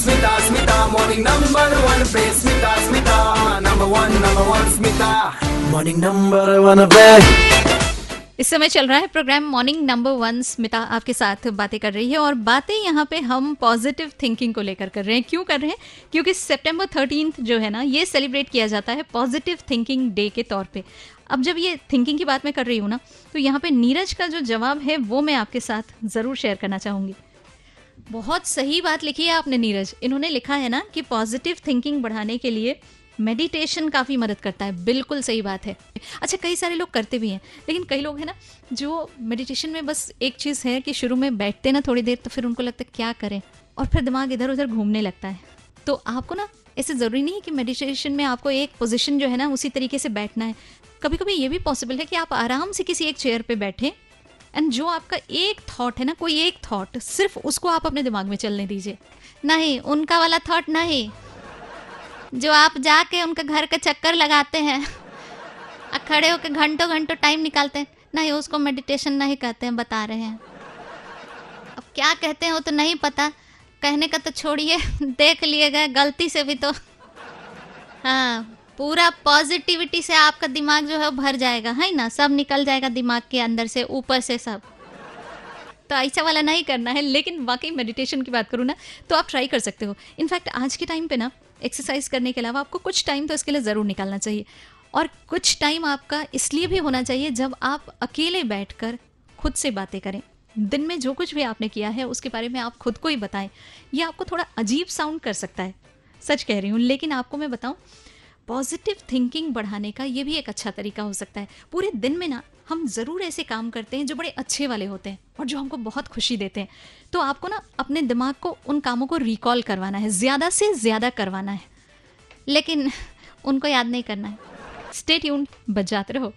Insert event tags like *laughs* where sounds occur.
Smita, Smita, morning number one पे Smita, Smita, number one, number one, Smita, morning number one पे इस समय चल रहा है programme morning number one Smita आपके साथ बातें कर रही है और बातें यहाँ पे हम पॉजिटिव थिंकिंग को लेकर कर रहे हैं। क्यों कर रहे हैं? क्योंकि सितंबर थर्टीन जो है ना ये सेलिब्रेट किया जाता है पॉजिटिव थिंकिंग डे के तौर पे। अब जब ये थिंकिंग की बात मैं कर रही हूँ ना तो यहाँ पे नीरज का जो जवाब है वो मैं आपके साथ ज़रूर शेयर करना चाहूँगी। बहुत सही बात लिखी है आपने, नीरज। इन्होंने लिखा है ना कि पॉजिटिव थिंकिंग बढ़ाने के लिए मेडिटेशन काफ़ी मदद करता है। बिल्कुल सही बात है। अच्छा कई सारे लोग करते भी हैं, लेकिन कई लोग हैं ना, जो मेडिटेशन में बस एक चीज़ है कि शुरू में बैठते ना थोड़ी देर तो फिर उनको लगता है, क्या करें? और फिर दिमाग इधर उधर घूमने लगता है। तो आपको ना, ऐसे ज़रूरी नहीं है कि मेडिटेशन में आपको एक पोजिशन जो है ना, उसी तरीके से बैठना है। कभी कभी ये भी पॉसिबल है कि आप आराम से किसी एक चेयर पर बैठें एंड जो आपका एक थॉट है ना, कोई एक थॉट सिर्फ़ उसको आप अपने दिमाग में चलने दीजिए। नहीं, उनका वाला थॉट नहीं। जो आप जाके उनके घर का चक्कर लगाते हैं और खड़े होकर घंटों घंटों टाइम निकालते हैं, नहीं, उसको मेडिटेशन नहीं कहते हैं, बता रहे हैं। अब क्या कहते हैं वो तो नहीं पता। कहने का तो छोड़िए, *laughs* देख लिए गए, गलती से भी तो। हाँ। पूरा पॉजिटिविटी से आपका दिमाग जो है भर जाएगा, है ना? सब निकल जाएगा दिमाग के अंदर से, ऊपर से सब। तो ऐसा वाला नहीं करना है, लेकिन वाकई मेडिटेशन की बात करूँ ना तो आप ट्राई कर सकते हो। इनफैक्ट आज के टाइम पे ना एक्सरसाइज करने के अलावा आपको कुछ टाइम तो इसके लिए ज़रूर निकालना चाहिए। और कुछ टाइम आपका इसलिए भी होना चाहिए जब आप अकेले बैठकर खुद से बातें करें। दिन में जो कुछ भी आपने किया है, उसके बारे में आप खुद को ही बताएँ। ये आपको थोड़ा अजीब साउंड कर सकता है। सच कह रही हूँ, लेकिन आपको मैं बताऊँ पॉजिटिव थिंकिंग बढ़ाने का ये भी एक अच्छा तरीका हो सकता है। पूरे दिन में ना, हम ज़रूर ऐसे काम करते हैं जो बड़े अच्छे वाले होते हैं और जो हमको बहुत खुशी देते हैं। तो आपको ना, अपने दिमाग को उन कामों को रिकॉल करवाना है, ज़्यादा से ज़्यादा करवाना है। लेकिन, उनको याद नहीं करना है। स्टेट यून बजाते रहो।